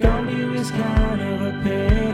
Was kind of a pedophile.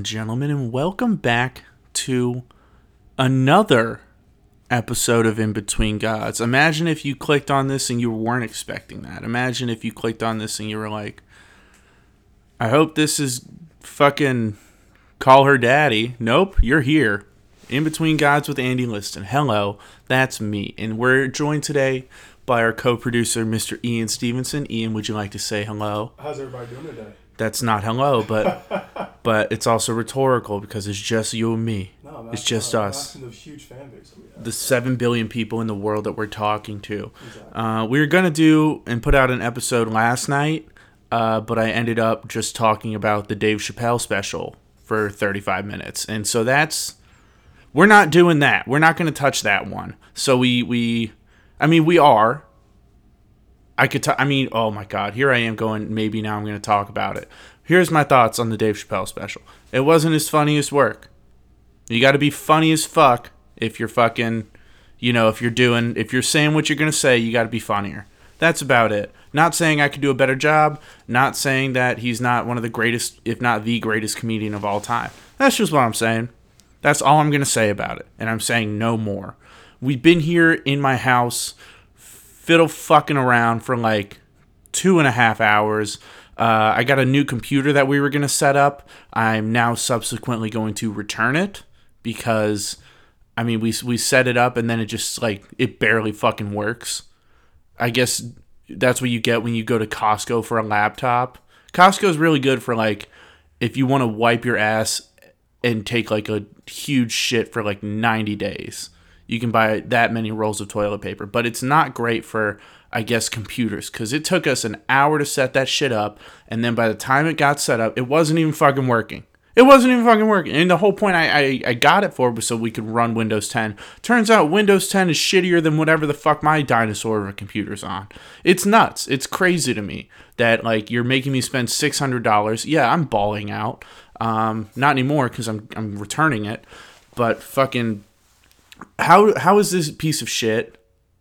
And gentlemen, and welcome back to another episode of In Between Gods. Imagine if you clicked on this and you weren't expecting that. Imagine if you clicked on this and you were like, I hope this is fucking call her daddy. Nope, you're here. In Between Gods with Andy Liston. Hello, that's me. And we're joined today by our co producer, Mr. Ian Stevenson. Ian, would you like to say hello? How's everybody doing today? That's not hello, but but it's also rhetorical because it's just you and me. No, It's just us. the huge fan base that. The seven billion people in the world that we're talking to. Exactly. Uh, we were gonna do and put out an episode last night, uh, but I ended up just talking about the Dave Chappelle special for 35 minutes, and so that's we're not doing that. We're not gonna touch that one. So we we, I mean we are. I could. I mean, oh my God! Here I am going. Maybe now I'm going to talk about it. Here's my thoughts on the Dave Chappelle special. It wasn't his funniest work. You got to be funny as fuck if you're fucking, you know, if you're doing, if you're saying what you're going to say, you got to be funnier. That's about it. Not saying I could do a better job. Not saying that he's not one of the greatest, if not the greatest comedian of all time. That's just what I'm saying. That's all I'm going to say about it. And I'm saying no more. We've been here in my house fiddle fucking around for like two and a half hours. Uh, I got a new computer that we were going to set up. I'm now subsequently going to return it because, I mean, we, we set it up and then it just like, it barely fucking works. I guess that's what you get when you go to Costco for a laptop. Costco is really good for like, if you want to wipe your ass and take like a huge shit for like 90 days you can buy that many rolls of toilet paper. But it's not great for i guess computers because it took us an hour to set that shit up and then by the time it got set up it wasn't even fucking working. It wasn't even fucking working. And the whole point i i, I got it for was so we could run windows 10 turns out windows 10 is shittier than whatever the fuck my dinosaur of a computer's on. It's nuts. It's crazy to me that like you're making me spend $600 yeah i'm balling out um, not anymore because I'm I'm returning it, but fucking how how is this piece of shit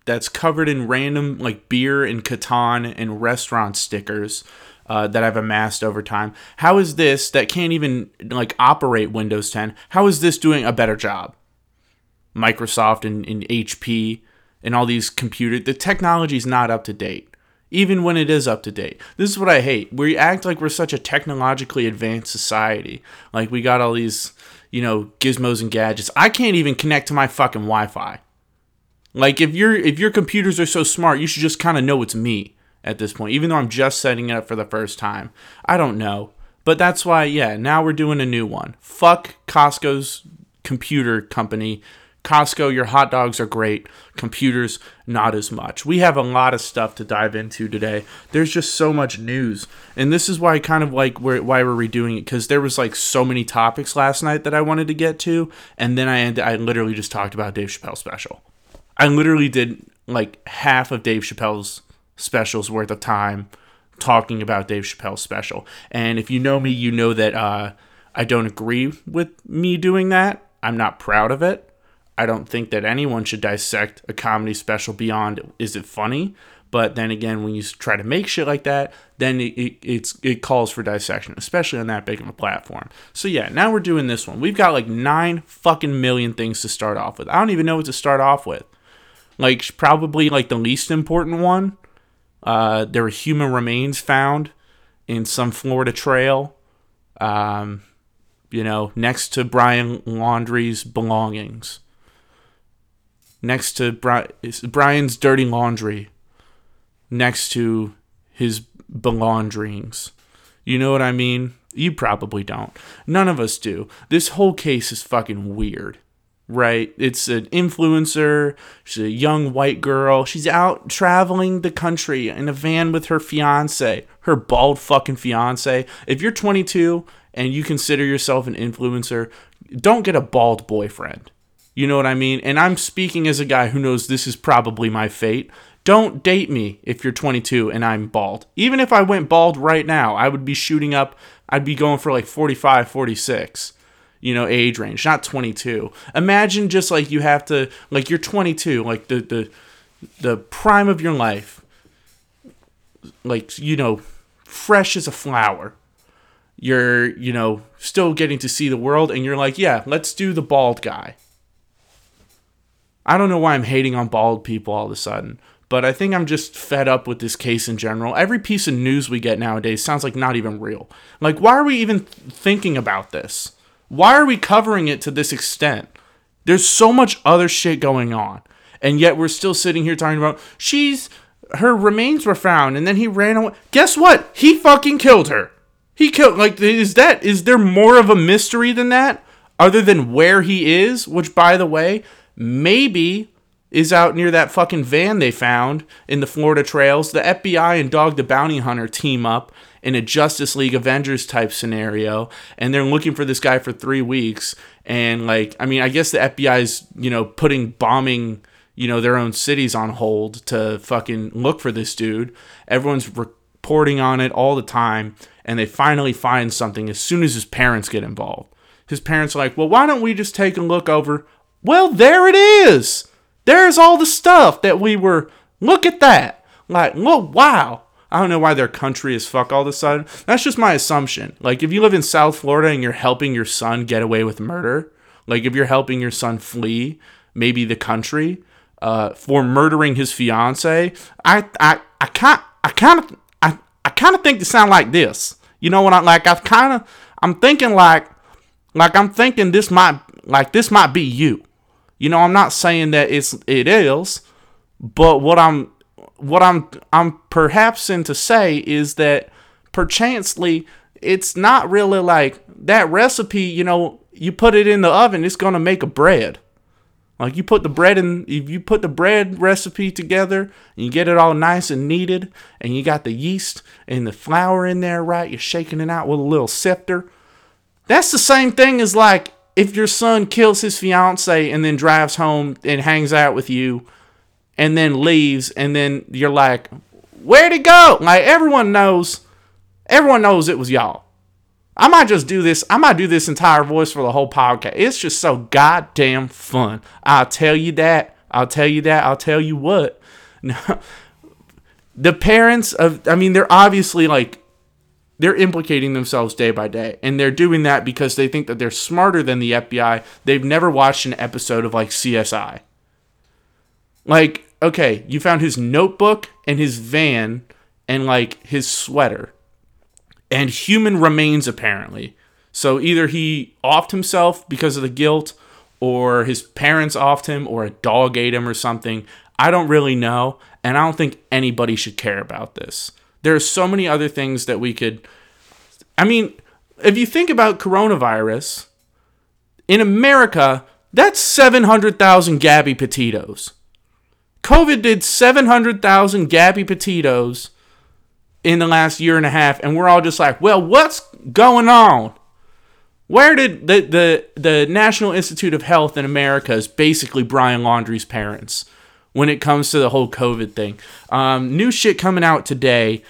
that's covered in random like beer and Catan and restaurant stickers uh, that I've amassed over time? How is this that can't even like operate Windows 10? How is this doing a better job? Microsoft and, and HP and all these computer the technology's not up to date even when it is up to date. This is what I hate. We act like we're such a technologically advanced society. Like we got all these, you know, gizmos and gadgets. I can't even connect to my fucking Wi-Fi. Like if your if your computers are so smart, you should just kind of know it's me at this point, even though I'm just setting it up for the first time. I don't know. But that's why, yeah, now we're doing a new one. Fuck Costco's computer company. Costco, your hot dogs are great. Computers, not as much. We have a lot of stuff to dive into today. There's just so much news, and this is why I kind of like why we're redoing it because there was like so many topics last night that I wanted to get to, and then I I literally just talked about Dave Chappelle's special. I literally did like half of Dave Chappelle's specials worth of time talking about Dave Chappelle's special. And if you know me, you know that uh, I don't agree with me doing that. I'm not proud of it. I don't think that anyone should dissect a comedy special beyond is it funny. But then again, when you try to make shit like that, then it, it, it calls for dissection, especially on that big of a platform. So yeah, now we're doing this one. We've got like nine fucking million things to start off with. I don't even know what to start off with. Like probably like the least important one. Uh, there were human remains found in some Florida trail. Um, you know, next to Brian Laundrie's belongings. Next to Bri- Brian's dirty laundry. Next to his belongings. You know what I mean? You probably don't. None of us do. This whole case is fucking weird, right? It's an influencer. She's a young white girl. She's out traveling the country in a van with her fiance, her bald fucking fiance. If you're 22 and you consider yourself an influencer, don't get a bald boyfriend. You know what I mean? And I'm speaking as a guy who knows this is probably my fate. Don't date me if you're 22 and I'm bald. Even if I went bald right now, I would be shooting up, I'd be going for like 45, 46, you know, age range, not 22. Imagine just like you have to, like you're 22, like the, the, the prime of your life, like, you know, fresh as a flower. You're, you know, still getting to see the world, and you're like, yeah, let's do the bald guy. I don't know why I'm hating on bald people all of a sudden, but I think I'm just fed up with this case in general. Every piece of news we get nowadays sounds like not even real. Like, why are we even thinking about this? Why are we covering it to this extent? There's so much other shit going on, and yet we're still sitting here talking about she's her remains were found and then he ran away. Guess what? He fucking killed her. He killed like is that is there more of a mystery than that other than where he is, which by the way, maybe is out near that fucking van they found in the Florida trails. The FBI and Dog the Bounty Hunter team up in a Justice League Avengers type scenario, and they're looking for this guy for three weeks. And like, I mean, I guess the FBI's you know putting bombing you know their own cities on hold to fucking look for this dude. Everyone's reporting on it all the time, and they finally find something as soon as his parents get involved. His parents are like, "Well, why don't we just take a look over?" Well, there it is. There's all the stuff that we were. Look at that. Like, look, wow. I don't know why their country is fuck all of a sudden. That's just my assumption. Like, if you live in South Florida and you're helping your son get away with murder, like if you're helping your son flee maybe the country uh, for murdering his fiance, I I I can't I kind of I I kind of think they sound like this. You know what I like? I kind of I'm thinking like like I'm thinking this might like this might be you. You know, I'm not saying that it's it is, but what I'm what I'm I'm perhaps in to say is that perchancely it's not really like that recipe, you know, you put it in the oven, it's gonna make a bread. Like you put the bread in, if you put the bread recipe together, and you get it all nice and kneaded, and you got the yeast and the flour in there, right? You're shaking it out with a little scepter. That's the same thing as like if your son kills his fiance and then drives home and hangs out with you and then leaves and then you're like where'd he go? Like everyone knows everyone knows it was y'all. I might just do this i might do this entire voice for the whole podcast. It's just so goddamn fun. I'll tell you that i'll tell you that i'll tell you what. The parents of i mean they're obviously like they're implicating themselves day by day. And they're doing that because they think that they're smarter than the FBI. They've never watched an episode of like CSI. Like, okay, you found his notebook and his van and like his sweater and human remains apparently. So either he offed himself because of the guilt or his parents offed him or a dog ate him or something. I don't really know. And I don't think anybody should care about this. There are so many other things that we could. I mean, if you think about coronavirus, in America, that's 700,000 Gabby Petitos. COVID did 700,000 Gabby Petitos in the last year and a half, and we're all just like, well, what's going on? Where did the, the, the National Institute of Health in America is basically Brian Laundrie's parents when it comes to the whole COVID thing. Um, new shit coming out today.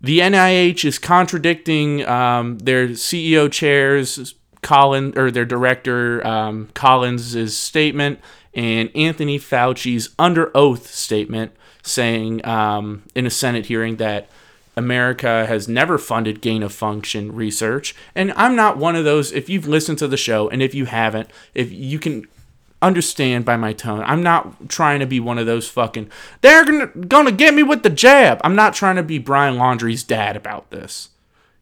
The NIH is contradicting um, their CEO chairs Collins or their director um, Collins' statement and Anthony Fauci's under oath statement saying um, in a Senate hearing that America has never funded gain of function research. And I'm not one of those, if you've listened to the show, and if you haven't, if you can understand by my tone. I'm not trying to be one of those fucking they're gonna, gonna get me with the jab. I'm not trying to be Brian Laundrie's dad about this.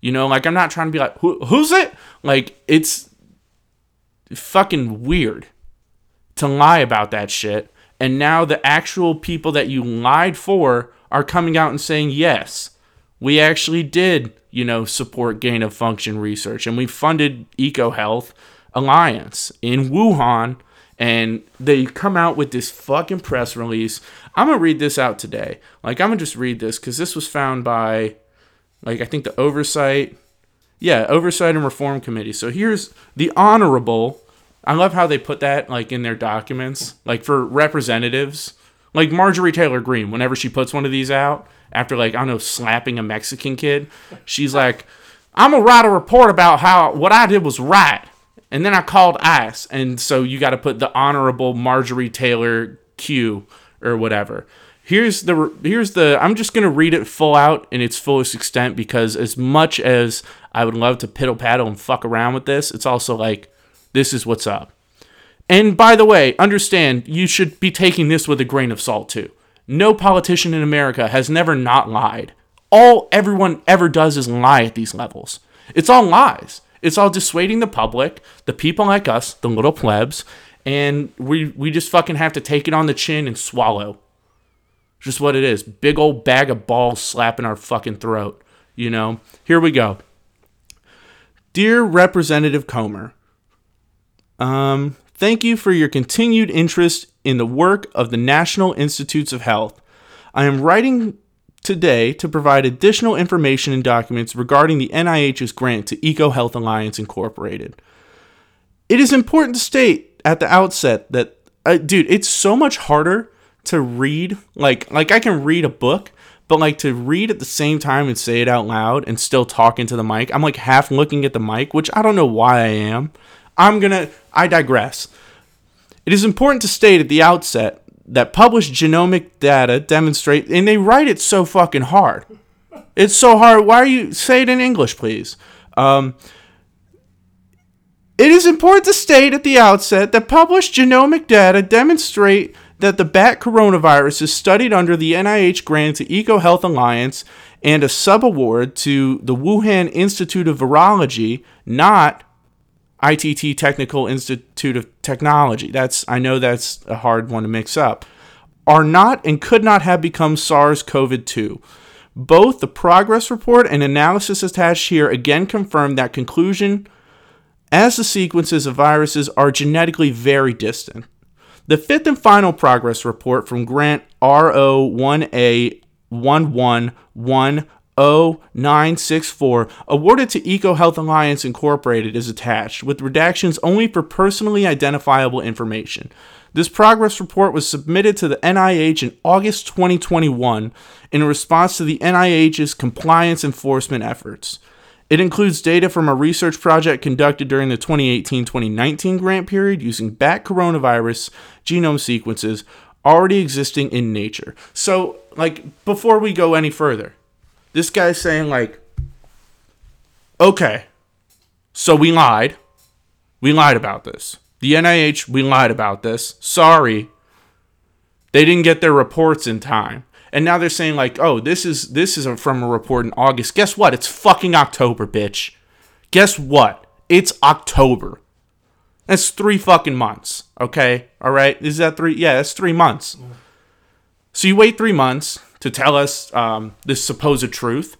You know, like I'm not trying to be like Who, who's it? Like it's fucking weird to lie about that shit. And now the actual people that you lied for are coming out and saying, "Yes, we actually did, you know, support gain of function research and we funded EcoHealth Alliance in Wuhan and they come out with this fucking press release. I'm to read this out today. Like I'm to just read this cuz this was found by like I think the oversight yeah, oversight and reform committee. So here's the honorable I love how they put that like in their documents, like for representatives, like Marjorie Taylor Greene. Whenever she puts one of these out, after like I don't know slapping a Mexican kid, she's like, "I'm gonna write a report about how what I did was right," and then I called ICE, and so you got to put the honorable Marjorie Taylor Q or whatever. Here's the here's the I'm just gonna read it full out in its fullest extent because as much as I would love to piddle paddle and fuck around with this, it's also like this is what's up. And by the way, understand you should be taking this with a grain of salt too. No politician in America has never not lied. All everyone ever does is lie at these levels. It's all lies. It's all dissuading the public, the people like us, the little plebs, and we we just fucking have to take it on the chin and swallow. Just what it is. Big old bag of balls slapping our fucking throat. You know? Here we go. Dear Representative Comer, um, thank you for your continued interest in the work of the National Institutes of Health. I am writing today to provide additional information and documents regarding the NIH's grant to EcoHealth Alliance Incorporated. It is important to state at the outset that, uh, dude, it's so much harder to read. Like, like I can read a book, but like to read at the same time and say it out loud and still talk into the mic. I'm like half looking at the mic, which I don't know why I am. I'm gonna, I digress. It is important to state at the outset that published genomic data demonstrate, and they write it so fucking hard. It's so hard. Why are you, say it in English, please. Um, it is important to state at the outset that published genomic data demonstrate that the bat coronavirus is studied under the NIH grant to EcoHealth Alliance and a subaward to the Wuhan Institute of Virology, not ITT Technical Institute of Technology. That's I know that's a hard one to mix up. Are not and could not have become SARS-CoV-2. Both the progress report and analysis attached here again confirm that conclusion as the sequences of viruses are genetically very distant. The fifth and final progress report from Grant RO1A1110964, awarded to EcoHealth Alliance Incorporated, is attached, with redactions only for personally identifiable information. This progress report was submitted to the NIH in August 2021 in response to the NIH's compliance enforcement efforts. It includes data from a research project conducted during the 2018 2019 grant period using bat coronavirus genome sequences already existing in nature. So, like, before we go any further, this guy's saying, like, okay, so we lied. We lied about this. The NIH, we lied about this. Sorry. They didn't get their reports in time and now they're saying like, oh, this is this is from a report in August. Guess what? It's fucking October, bitch. Guess what? It's October. That's three fucking months. Okay, all right. Is that three? Yeah, that's three months. So you wait three months to tell us um, this supposed truth,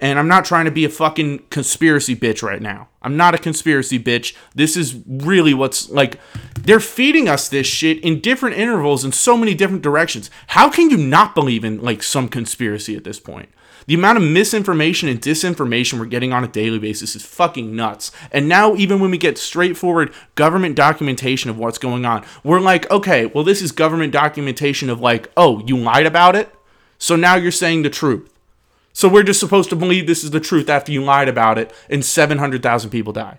and I'm not trying to be a fucking conspiracy bitch right now. I'm not a conspiracy bitch. This is really what's like. They're feeding us this shit in different intervals in so many different directions. How can you not believe in like some conspiracy at this point? The amount of misinformation and disinformation we're getting on a daily basis is fucking nuts. And now, even when we get straightforward government documentation of what's going on, we're like, okay, well, this is government documentation of like, oh, you lied about it? So now you're saying the truth. So we're just supposed to believe this is the truth after you lied about it and 700,000 people died.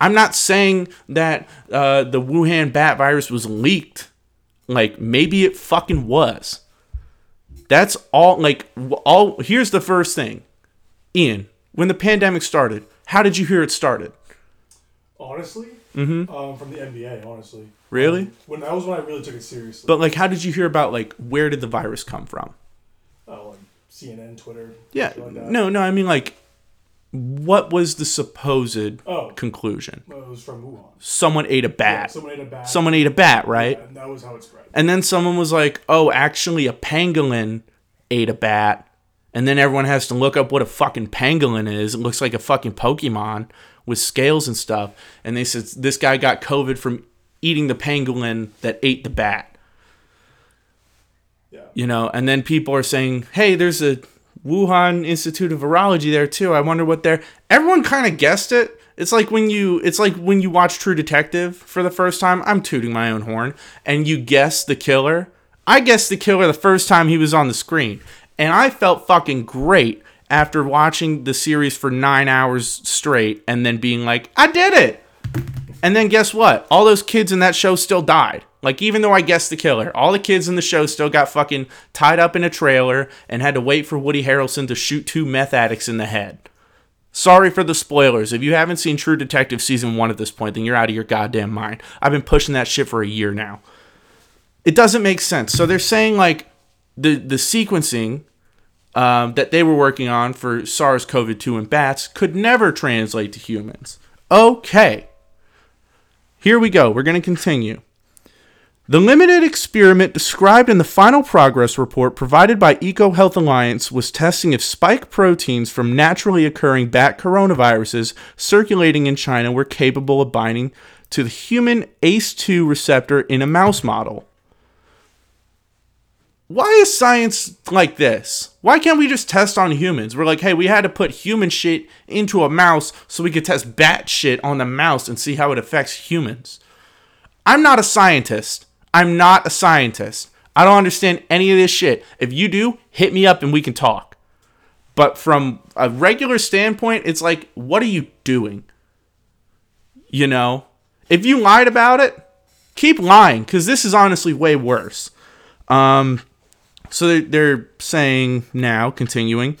I'm not saying that uh, the Wuhan bat virus was leaked. Like maybe it fucking was. That's all. Like all. Here's the first thing, Ian. When the pandemic started, how did you hear it started? Honestly, Mm-hmm. um, from the NBA. Honestly, Really? Um, when that was when I really took it seriously. But like, how did you hear about like where did the virus come from? oh, like CNN, Twitter. Yeah. like. No, no. I mean like, what was the supposed Oh, conclusion? well, it was from Wuhan. Someone ate a Yeah, bat. someone ate a bat. Someone ate a bat, right? Yeah, and that was how it spread. And then someone was like, "Oh, actually, a pangolin ate a bat, And then everyone has to look up what a fucking pangolin is. It looks like a fucking Pokemon with scales and stuff. And they said this guy got COVID from eating the pangolin that ate the bat. Yeah. You know, and then people are saying, hey, there's a Wuhan Institute of Virology there too. I wonder what they're. Everyone kind of guessed it. It's like when you it's like when you watch True Detective for the first time. I'm tooting my own horn, and you guess the killer. I guessed the killer the first time he was on the screen, and I felt fucking great after watching the series for nine hours straight, and then being like, I did it. And then guess what? All those kids in that show still died. Like even though I guessed the killer, all the kids in the show still got fucking tied up in a trailer and had to wait for Woody Harrelson to shoot two meth addicts in the head. Sorry for the spoilers. If you haven't seen True Detective season one at this point, then you're out of your goddamn mind. I've been pushing that shit for a year now. It doesn't make sense. So they're saying like the the sequencing um, that they were working on for SARS-CoV-2 in bats could never translate to humans. Okay. Here we go. We're going to continue. The limited experiment described in the final progress report provided by EcoHealth Alliance was testing if spike proteins from naturally occurring bat coronaviruses circulating in China were capable of binding to the human ACE2 receptor in a mouse model. Why is science like this? Why can't we just test on humans? We're like, hey, we had to put human shit into a mouse so we could test bat shit on the mouse and see how it affects humans. I'm not a scientist. I'm not a scientist. I don't understand any of this shit. If you do, hit me up and we can talk. But from a regular standpoint, it's like, what are you doing? You know? If you lied about it, keep lying, because this is honestly way worse. Um, so they're, saying now, continuing,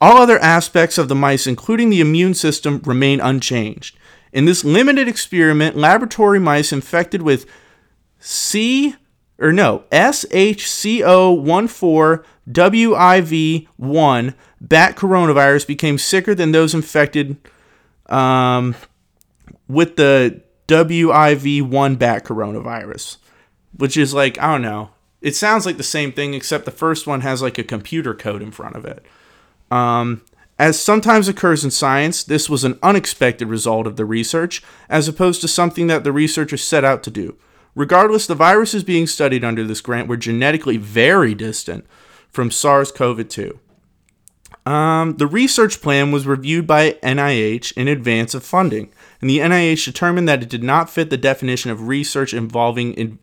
all other aspects of the mice, including the immune system, remain unchanged. In this limited experiment, laboratory mice infected with C or no SHCO14WIV1 bat coronavirus became sicker than those infected um, with the WIV1 bat coronavirus, which is like I don't know. It sounds like the same thing, except the first one has like a computer code in front of it. Um, as sometimes occurs in science, this was an unexpected result of the research, as opposed to something that the researchers set out to do. Regardless, the viruses being studied under this grant were genetically very distant from SARS CoV 2. Um, the research plan was reviewed by NIH in advance of funding, and the NIH determined that it did not fit the definition of research involving in,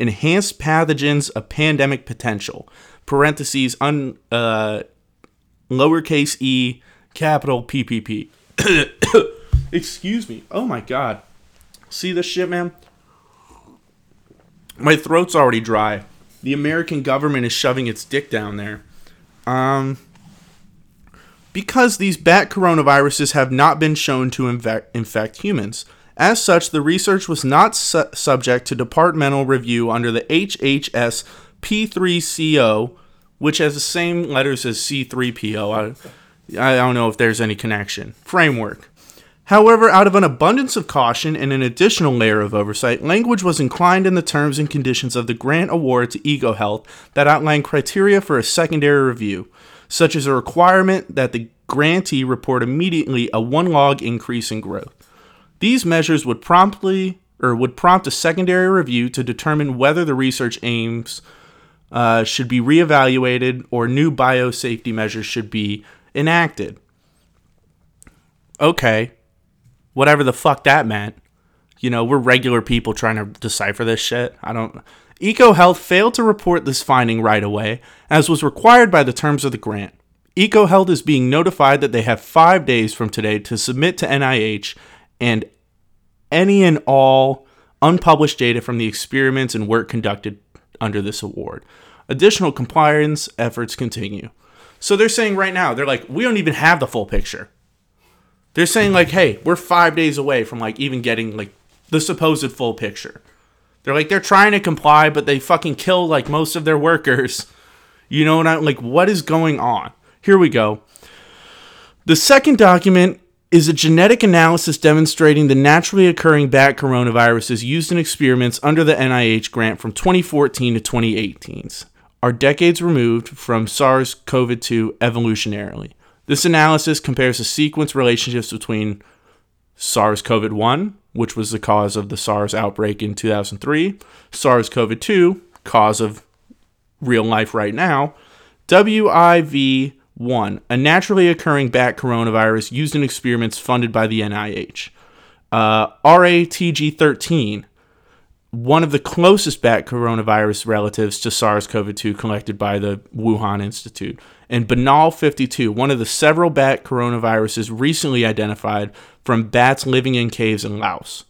enhanced pathogens of pandemic potential. Parentheses un, uh, lowercase e, capital PPP. Excuse me. Oh my god. See this shit, man? My throat's already dry. The American government is shoving its dick down there. Um, because these bat coronaviruses have not been shown to inve- infect humans. As such, the research was not su- subject to departmental review under the HHS P3CO, which has the same letters as C3PO. I, I don't know if there's any connection. Framework. However, out of an abundance of caution and an additional layer of oversight, language was inclined in the terms and conditions of the grant award to Ego Health that outlined criteria for a secondary review, such as a requirement that the grantee report immediately a one log increase in growth. These measures would promptly or would prompt a secondary review to determine whether the research aims uh, should be reevaluated or new biosafety measures should be enacted. Okay, whatever the fuck that meant. You know, we're regular people trying to decipher this shit. I don't. EcoHealth failed to report this finding right away, as was required by the terms of the grant. EcoHealth is being notified that they have five days from today to submit to NIH and any and all unpublished data from the experiments and work conducted under this award. Additional compliance efforts continue. So they're saying right now, they're like, we don't even have the full picture. They're saying like, hey, we're five days away from like even getting like the supposed full picture. They're like they're trying to comply, but they fucking kill like most of their workers. You know what I'm like? What is going on? Here we go. The second document is a genetic analysis demonstrating the naturally occurring bat coronaviruses used in experiments under the NIH grant from 2014 to 2018. are decades removed from SARS CoV 2 evolutionarily. This analysis compares the sequence relationships between SARS CoV 1, which was the cause of the SARS outbreak in 2003, SARS CoV 2, cause of real life right now, WIV 1, a naturally occurring bat coronavirus used in experiments funded by the NIH. Uh, RATG 13, one of the closest bat coronavirus relatives to SARS CoV 2 collected by the Wuhan Institute, and Banal 52, one of the several bat coronaviruses recently identified from bats living in caves in Laos.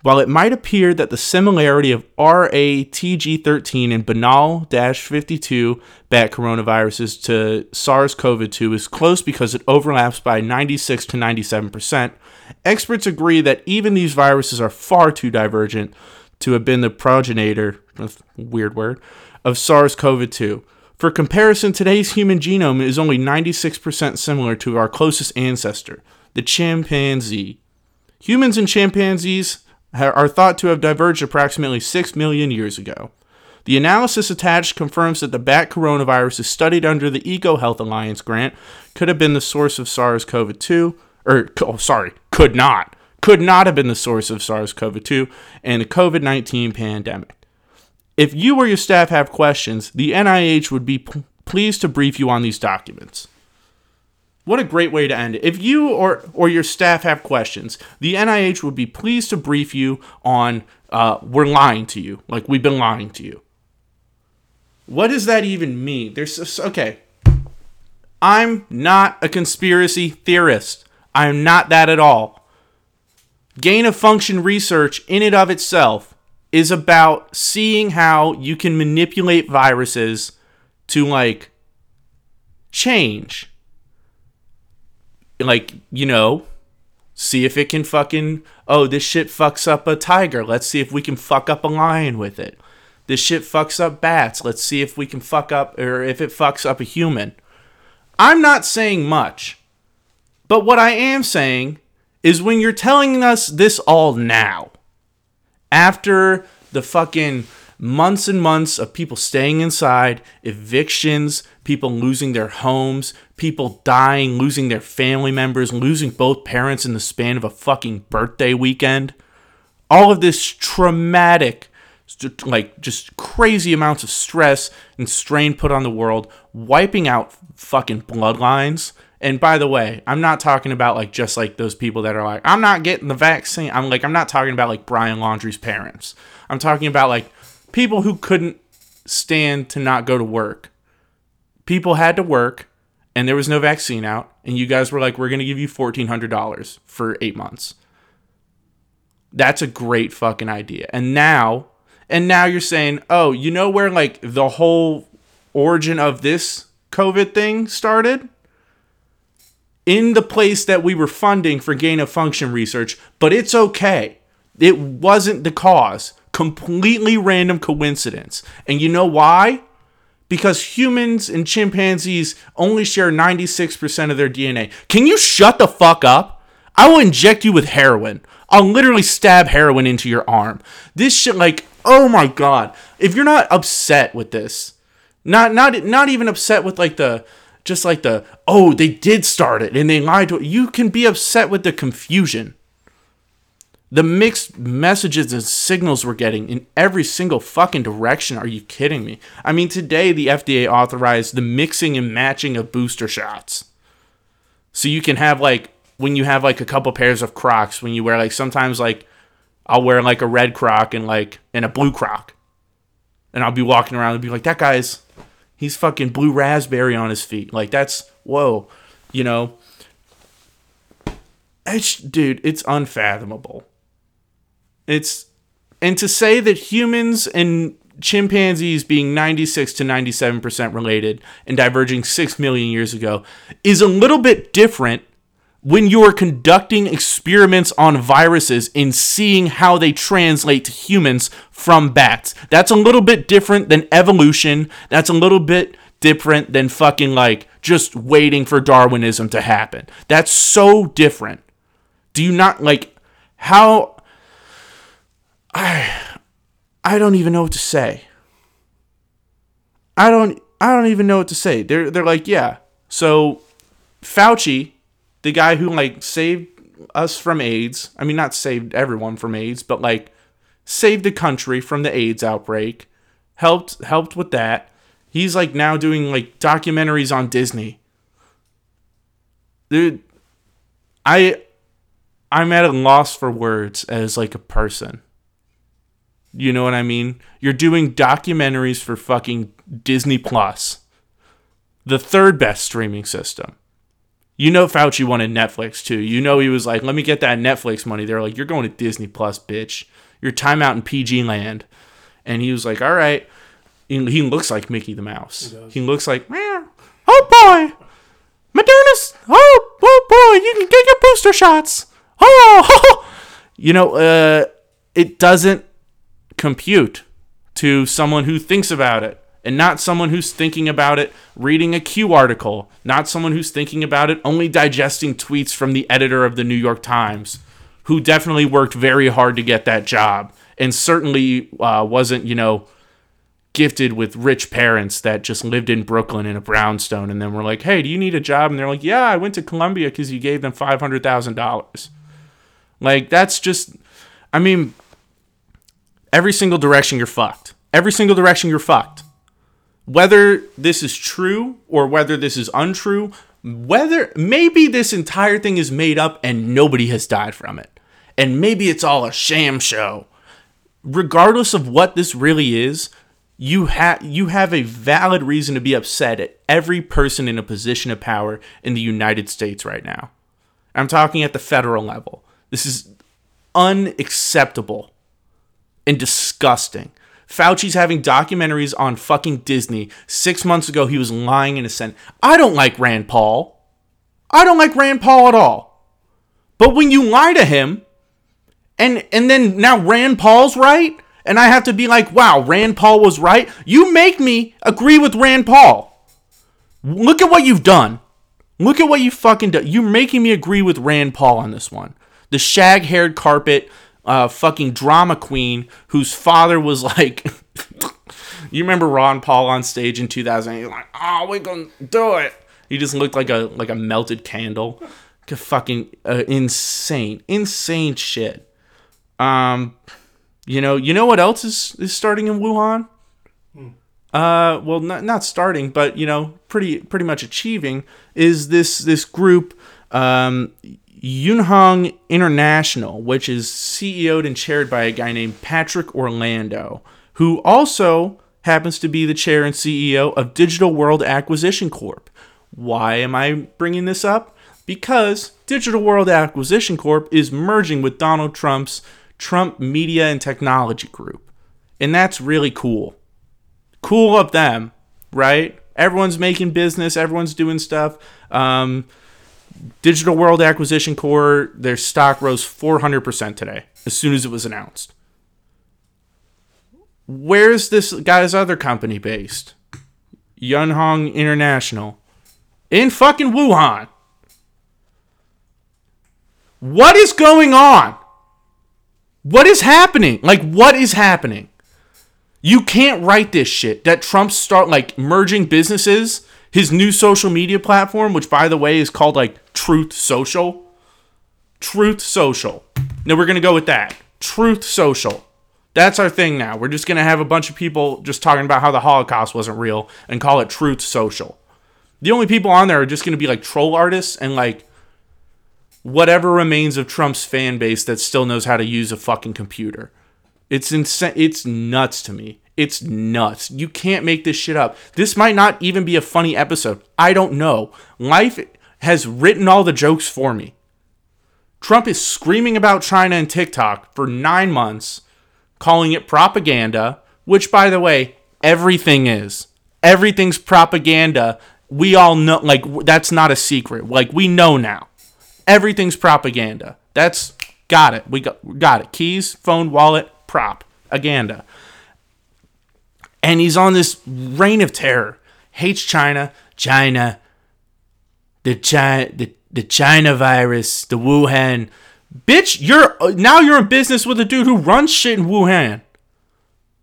While it might appear that the similarity of RATG13 and Banal 52 bat coronaviruses to SARS CoV 2 is close because it overlaps by 96 to 97%, experts agree that even these viruses are far too divergent to have been the progenitor, weird word, of SARS CoV 2. For comparison, today's human genome is only 96% similar to our closest ancestor, the chimpanzee. Humans and chimpanzees are thought to have diverged approximately 6 million years ago. The analysis attached confirms that the bat coronavirus studied under the EcoHealth Alliance grant could have been the source of SARS CoV 2, or, oh, sorry, could not, could not have been the source of SARS CoV 2 and the COVID 19 pandemic. If you or your staff have questions, the NIH would be p- pleased to brief you on these documents. What a great way to end it. If you or, or your staff have questions, the NIH would be pleased to brief you on uh, we're lying to you, like we've been lying to you. What does that even mean? There's okay. I'm not a conspiracy theorist. I'm not that at all. Gain of function research in and of itself is about seeing how you can manipulate viruses to like change like you know see if it can fucking oh this shit fucks up a tiger let's see if we can fuck up a lion with it this shit fucks up bats let's see if we can fuck up or if it fucks up a human i'm not saying much but what i am saying is when you're telling us this all now after the fucking months and months of people staying inside, evictions, people losing their homes, people dying, losing their family members, losing both parents in the span of a fucking birthday weekend. All of this traumatic, like just crazy amounts of stress and strain put on the world, wiping out fucking bloodlines. And by the way, I'm not talking about like just like those people that are like, I'm not getting the vaccine. I'm like, I'm not talking about like Brian Laundrie's parents. I'm talking about like people who couldn't stand to not go to work. People had to work and there was no vaccine out, and you guys were like, we're going to give you $1,400 for eight months. That's a great fucking idea. And now, and now you're saying, oh, you know where like the whole origin of this COVID thing started? In the place that we were funding for gain of function research, but it's okay. It wasn't the cause completely random coincidence. And you know why? Because humans and chimpanzees only share 96% of their DNA. Can you shut the fuck up? I will inject you with heroin. I'll literally stab heroin into your arm. This shit, like, oh my god. If you're not upset with this, not not not even upset with like the just like the oh they did start it and they lied to. You can be upset with the confusion the mixed messages and signals we're getting in every single fucking direction. Are you kidding me? I mean, today the FDA authorized the mixing and matching of booster shots. So you can have like when you have like a couple pairs of Crocs, when you wear like sometimes like I'll wear like a red Croc and like and a blue Croc. And I'll be walking around and be like, that guy's he's fucking blue raspberry on his feet. Like that's whoa, you know. It's dude, it's unfathomable. It's and to say that humans and chimpanzees being 96 to 97% related and diverging 6 million years ago is a little bit different when you are conducting experiments on viruses and seeing how they translate to humans from bats. That's a little bit different than evolution. That's a little bit different than fucking like just waiting for Darwinism to happen. That's so different. Do you not like how I I don't even know what to say. I don't I don't even know what to say. They're they're like, yeah. So Fauci, the guy who like saved us from AIDS, I mean not saved everyone from AIDS, but like saved the country from the AIDS outbreak, helped helped with that. He's like now doing like documentaries on Disney. Dude, I I'm at a loss for words as like a person. You know what I mean? You're doing documentaries for fucking Disney Plus, the third best streaming system. You know Fauci wanted Netflix too. You know he was like, "Let me get that Netflix money." They're like, "You're going to Disney Plus, bitch. Your time out in PG land." And he was like, "All right." He, looks like Mickey the Mouse. He. He looks like, "Meow. "Oh boy. Moderna's. Oh, oh boy, you can get your booster shots." Oh. You know, uh it doesn't compute to someone who thinks about it and not someone who's thinking about it reading a Q article, not someone who's thinking about it only digesting tweets from the editor of the New York Times, who definitely worked very hard to get that job and certainly uh, wasn't, you know, gifted with rich parents that just lived in Brooklyn in a brownstone and then were like, hey, do you need a job? And they're like, yeah, I went to Columbia because you gave them $500,000. Like, that's just, I mean, every single direction you're fucked. Every single direction you're fucked. Whether this is true or whether this is untrue, whether maybe this entire thing is made up and nobody has died from it. And maybe it's all a sham show. Regardless of what this really is, you have you have a valid reason to be upset at every person in a position of power in the United States right now. I'm talking at the federal level. This is unacceptable and disgusting. Fauci's having documentaries on fucking Disney. Six months ago, he was lying in a sense. I don't like Rand Paul. I don't like Rand Paul at all. But when you lie to him, and and then now Rand Paul's right, and I have to be like, wow, Rand Paul was right. You make me agree with Rand Paul. Look at what you've done. Look at what you fucking done. You're making me agree with Rand Paul on this one. The shag haired carpet, uh, fucking drama queen whose father was like. you remember Ron Paul on stage in 2008? He's like, oh, we're gonna do it. He just looked like a like a melted candle. Like fucking uh, insane, insane shit. Um, you know, you know what else is is starting in Wuhan? Uh, well, not not starting, but you know, pretty pretty much achieving is this this group, um, Yunhong International, which is CEO'd and chaired by a guy named Patrick Orlando, who also happens to be the chair and CEO of Digital World Acquisition Corp. Why am I bringing this up? Because Digital World Acquisition Corp is merging with Donald Trump's Trump Media and Technology Group. And that's really cool. Cool of them, right? Everyone's making business, everyone's doing stuff. Um, Digital World Acquisition Corp, their stock rose 400% today as soon as it was announced. Where's this guy's other company based? Yunhong International. In fucking Wuhan. What is going on? What is happening? Like, what is happening? You can't write this shit that Trump start like merging businesses. His new social media platform, which by the way is called like Truth Social. Truth Social. Now we're gonna go with that. Truth Social. That's our thing now. We're just gonna have a bunch of people just talking about how the Holocaust wasn't real and call it Truth Social. The only people on there are just gonna be like troll artists and like whatever remains of Trump's fan base that still knows how to use a fucking computer. It's insane. It's nuts to me. It's nuts. You can't make this shit up. This might not even be a funny episode. I don't know. Life has written all the jokes for me. Trump is screaming about China and TikTok for nine months, calling it propaganda, which, by the way, everything is. Everything's propaganda. We all know, like, that's not a secret. Like, we know now. Everything's propaganda. That's got it. We got, got it. Keys, phone, wallet, prop, aganda. And he's on this reign of terror. Hates China, China, the China, the, the China virus, the Wuhan. Bitch, you're now you're in business with a dude who runs shit in Wuhan.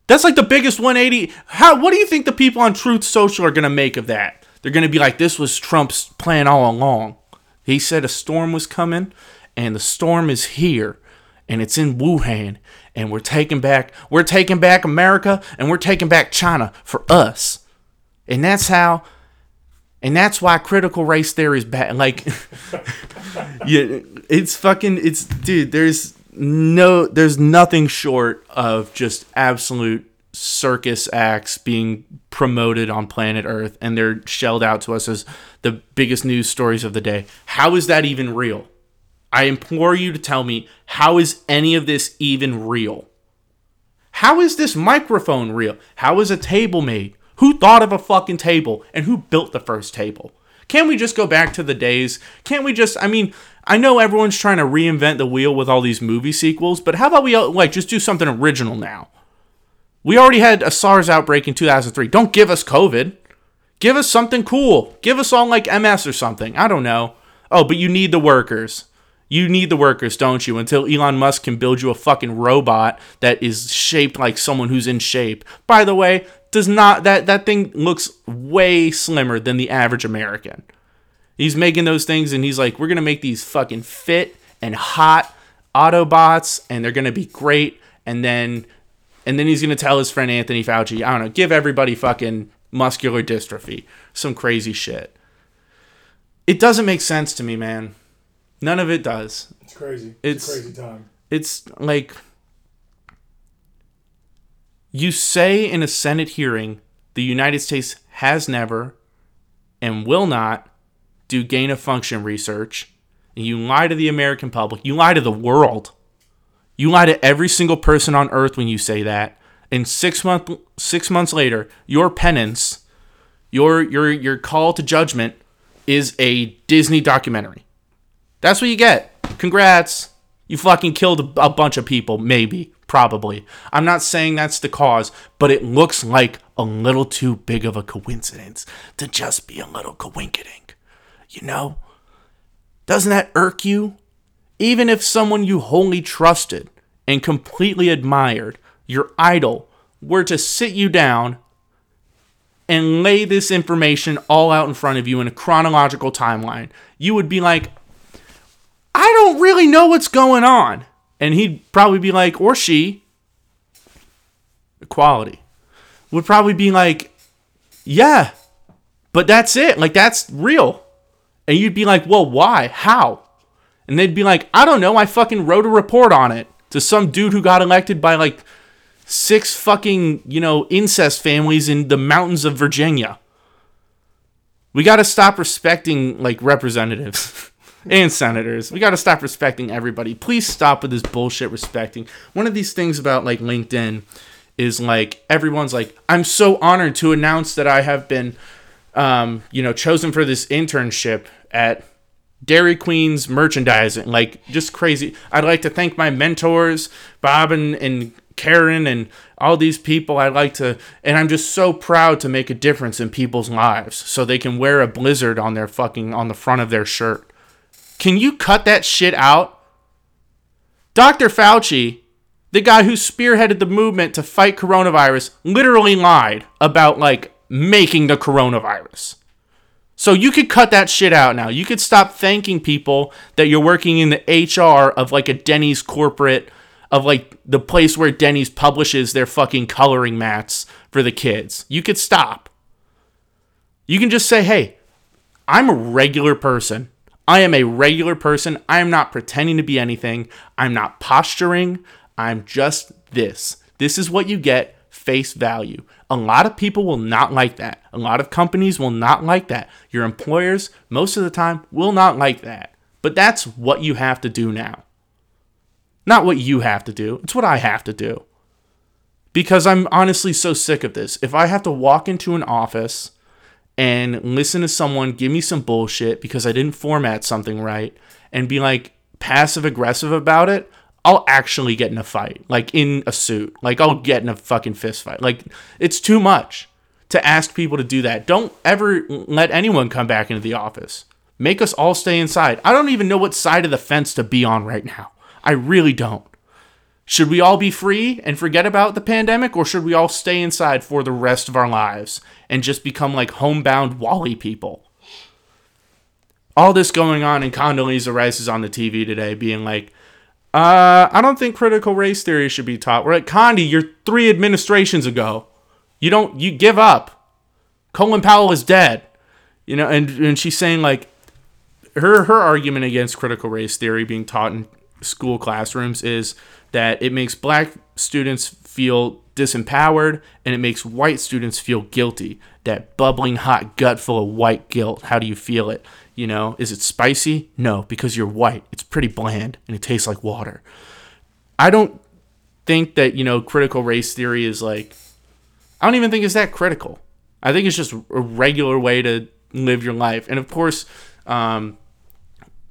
That's like the biggest 180. How? What do you think the people on Truth Social are gonna make of that? They're gonna be like, "This was Trump's plan all along." He said a storm was coming, and the storm is here, and it's in Wuhan, and we're taking back, we're taking back America, and we're taking back China for us, and that's how, and that's why critical race theory is bad. Like, yeah, it's fucking, it's dude. There's no, there's nothing short of just absolute circus acts being promoted on planet Earth, and they're shelled out to us as the biggest news stories of the day. How is that even real? I implore you to tell me how is any of this even real? How is this microphone real? How is a table made? Who thought of a fucking table and who built the first table? Can't we just go back to the days? Can't we just I mean, I know everyone's trying to reinvent the wheel with all these movie sequels, but how about we uh, like just do something original now? We already had a SARS outbreak in 2003. Don't give us COVID. Give us something cool. Give us all like MS or something. I don't know. Oh, but you need the workers. You need the workers, don't you? Until Elon Musk can build you a fucking robot that is shaped like someone who's in shape. By the way, does not that that thing looks way slimmer than the average American. He's making those things and he's like, we're gonna make these fucking fit and hot Autobots and they're gonna be great. And then and then he's gonna tell his friend Anthony Fauci, I don't know, give everybody fucking muscular dystrophy. Some crazy shit. It doesn't make sense to me, man. None of it does. It's crazy. It's, It's- a crazy time. It's like you say in a Senate hearing the United States has never and will not do gain of function research. And you lie to the American public. You lie to the world. You lie to every single person on earth when you say that. And six month six months later, your penance, your your your call to judgment is a Disney documentary. That's what you get. Congrats. You fucking killed a, bunch of people, maybe, probably. I'm not saying that's the cause, but it looks like a little too big of a coincidence to just be a little coinkydink. You know? Doesn't that irk you? Even if someone you wholly trusted and completely admired, your idol, were to sit you down and lay this information all out in front of you in a chronological timeline, you would be like, I don't really know what's going on. And he'd probably be like, or she, equality, would probably be like, yeah, but that's it. Like, that's real. And you'd be like, well, why? How? And they'd be like, I don't know. I fucking wrote a report on it to some dude who got elected by like six fucking, you know, incest families in the mountains of Virginia. We got to stop respecting like representatives and senators. We got to stop respecting everybody. Please stop with this bullshit respecting. One of these things about like LinkedIn is like everyone's like, I'm so honored to announce that I have been, um, you know, chosen for this internship at Dairy Queen's merchandising. Like just crazy. I'd like to thank my mentors, Bob and, and Karen and all these people I like to and I'm just so proud to make a difference in people's lives so they can wear a blizzard on their fucking on the front of their shirt. Can you cut that shit out? Dr. Fauci, the guy who spearheaded the movement to fight coronavirus, literally lied about like making the coronavirus. So you could cut that shit out now. You could stop thanking people that you're working in the HR of like a Denny's corporate of like the place where Denny's publishes their fucking coloring mats for the kids. You could stop. You can just say, "Hey, I'm a regular person. I am a regular person. I am not pretending to be anything. I'm not posturing. I'm just this. This is what you get face value. A lot of people will not like that. A lot of companies will not like that. Your employers, most of the time, will not like that. But that's what you have to do now. Not what you have to do, it's what I have to do. Because I'm honestly so sick of this. If I have to walk into an office and listen to someone give me some bullshit because I didn't format something right and be like passive aggressive about it, I'll actually get in a fight, like in a suit. Like I'll get in a fucking fist fight. Like it's too much to ask people to do that. Don't ever let anyone come back into the office. Make us all stay inside. I don't even know what side of the fence to be on right now. I really don't. Should we all be free and forget about the pandemic, or should we all stay inside for the rest of our lives and just become like homebound WALL-E people? All this going on, and Condoleezza Rice is on the TV today being like, uh, I don't think critical race theory should be taught. We're like, Condi, you're three administrations ago. You don't, you give up. Colin Powell is dead. You know, and, and she's saying like, her her argument against critical race theory being taught in school classrooms is that it makes black students feel disempowered and it makes white students feel guilty. That bubbling hot gut full of white guilt. How do you feel it? You know, is it spicy? No, because you're white. It's pretty bland and it tastes like water. I don't think that, you know, critical race theory is like I don't even think it's that critical. I think it's just a regular way to live your life. And of course, um,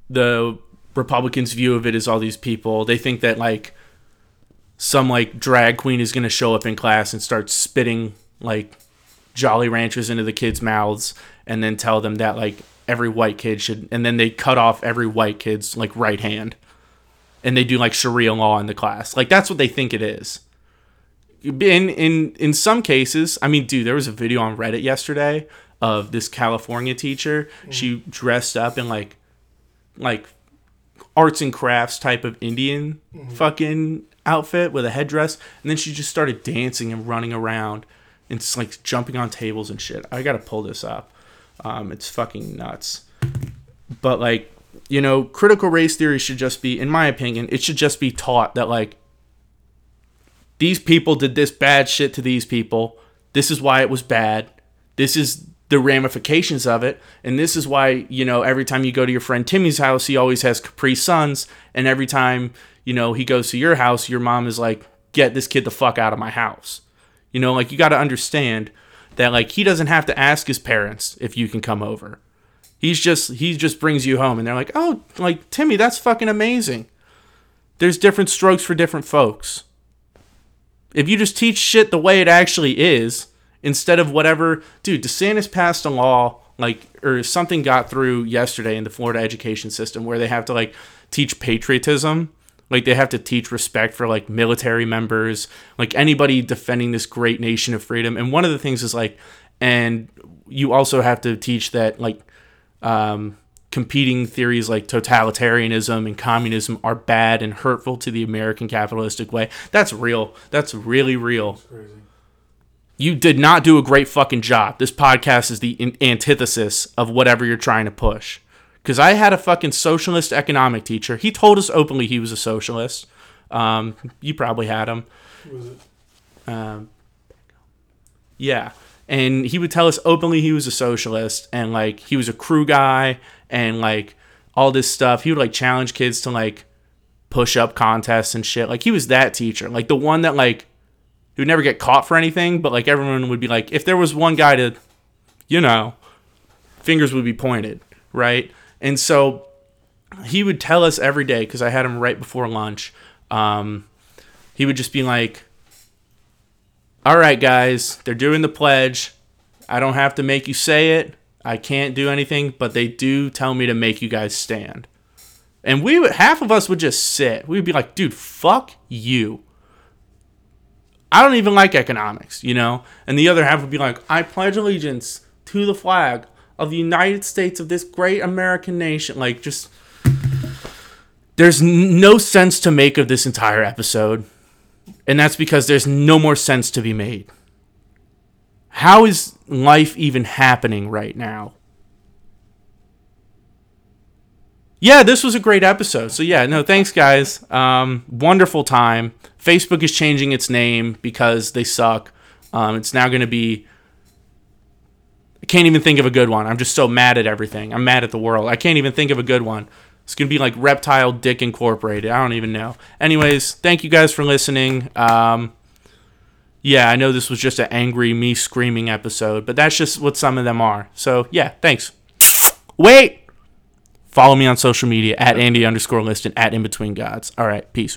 the Republicans' view of it is all these people. They think that like some like drag queen is going to show up in class and start spitting like Jolly Ranchers into the kids' mouths, and then tell them that like every white kid should, and then they cut off every white kid's like right hand, and they do like Sharia law in the class. Like that's what they think it is. In in in some cases, I mean, dude, there was a video on Reddit yesterday of this California teacher. Mm. She dressed up in like like arts and crafts type of Indian fucking outfit with a headdress, and then she just started dancing and running around and just like jumping on tables and shit. I gotta pull this up. Um, it's fucking nuts. But like, you know, critical race theory should just be, in my opinion, it should just be taught that like these people did this bad shit to these people. This is why it was bad. This is the ramifications of it. And this is why, you know, every time you go to your friend Timmy's house, he always has Capri Suns. And every time, you know, he goes to your house, your mom is like, get this kid the fuck out of my house. You know, like you got to understand that like he doesn't have to ask his parents if you can come over. He's just he just brings you home and they're like, "Oh, like Timmy, that's fucking amazing." There's different strokes for different folks. If you just teach shit the way it actually is, instead of whatever, dude, DeSantis passed a law like or something got through yesterday in the Florida education system where they have to like teach patriotism. Like they have to teach respect for like military members, like anybody defending this great nation of freedom. And one of the things is like, and you also have to teach that like um, competing theories like totalitarianism and communism are bad and hurtful to the American capitalistic way. That's real. That's really real. Crazy. You did not do a great fucking job. This podcast is the in- antithesis of whatever you're trying to push. Because I had a fucking socialist economic teacher. He told us openly he was a socialist. Um, you probably had him. Was it? Um, yeah. And he would tell us openly he was a socialist and like he was a crew guy and like all this stuff. He would like challenge kids to like push up contests and shit. Like he was that teacher. Like the one that like he would never get caught for anything, but like everyone would be like, if there was one guy to, you know, fingers would be pointed, right? And so he would tell us every day because I had him right before lunch. Um, he would just be like, "All right, guys, they're doing the pledge. I don't have to make you say it. I can't do anything, but they do tell me to make you guys stand." And we would half of us would just sit. We'd be like, "Dude, fuck you." I don't even like economics, you know? And the other half would be like, I pledge allegiance to the flag of the United States of this great American nation. Like, just. There's no sense to make of this entire episode. And that's because there's no more sense to be made. How is life even happening right now? yeah, this was a great episode. So yeah, no, thanks guys. Um, wonderful time. Facebook is changing its name because they suck. Um, it's now going to be. I can't even think of a good one. I'm just so mad at everything. I'm mad at the world. I can't even think of a good one. It's going to be like Reptile Dick Incorporated. I don't even know. Anyways, thank you guys for listening. Um, yeah, I know this was just an angry me screaming episode, but that's just what some of them are. So yeah, thanks. Wait. Follow me on social media at Andy underscore Liston at In Between Gods. All right, peace.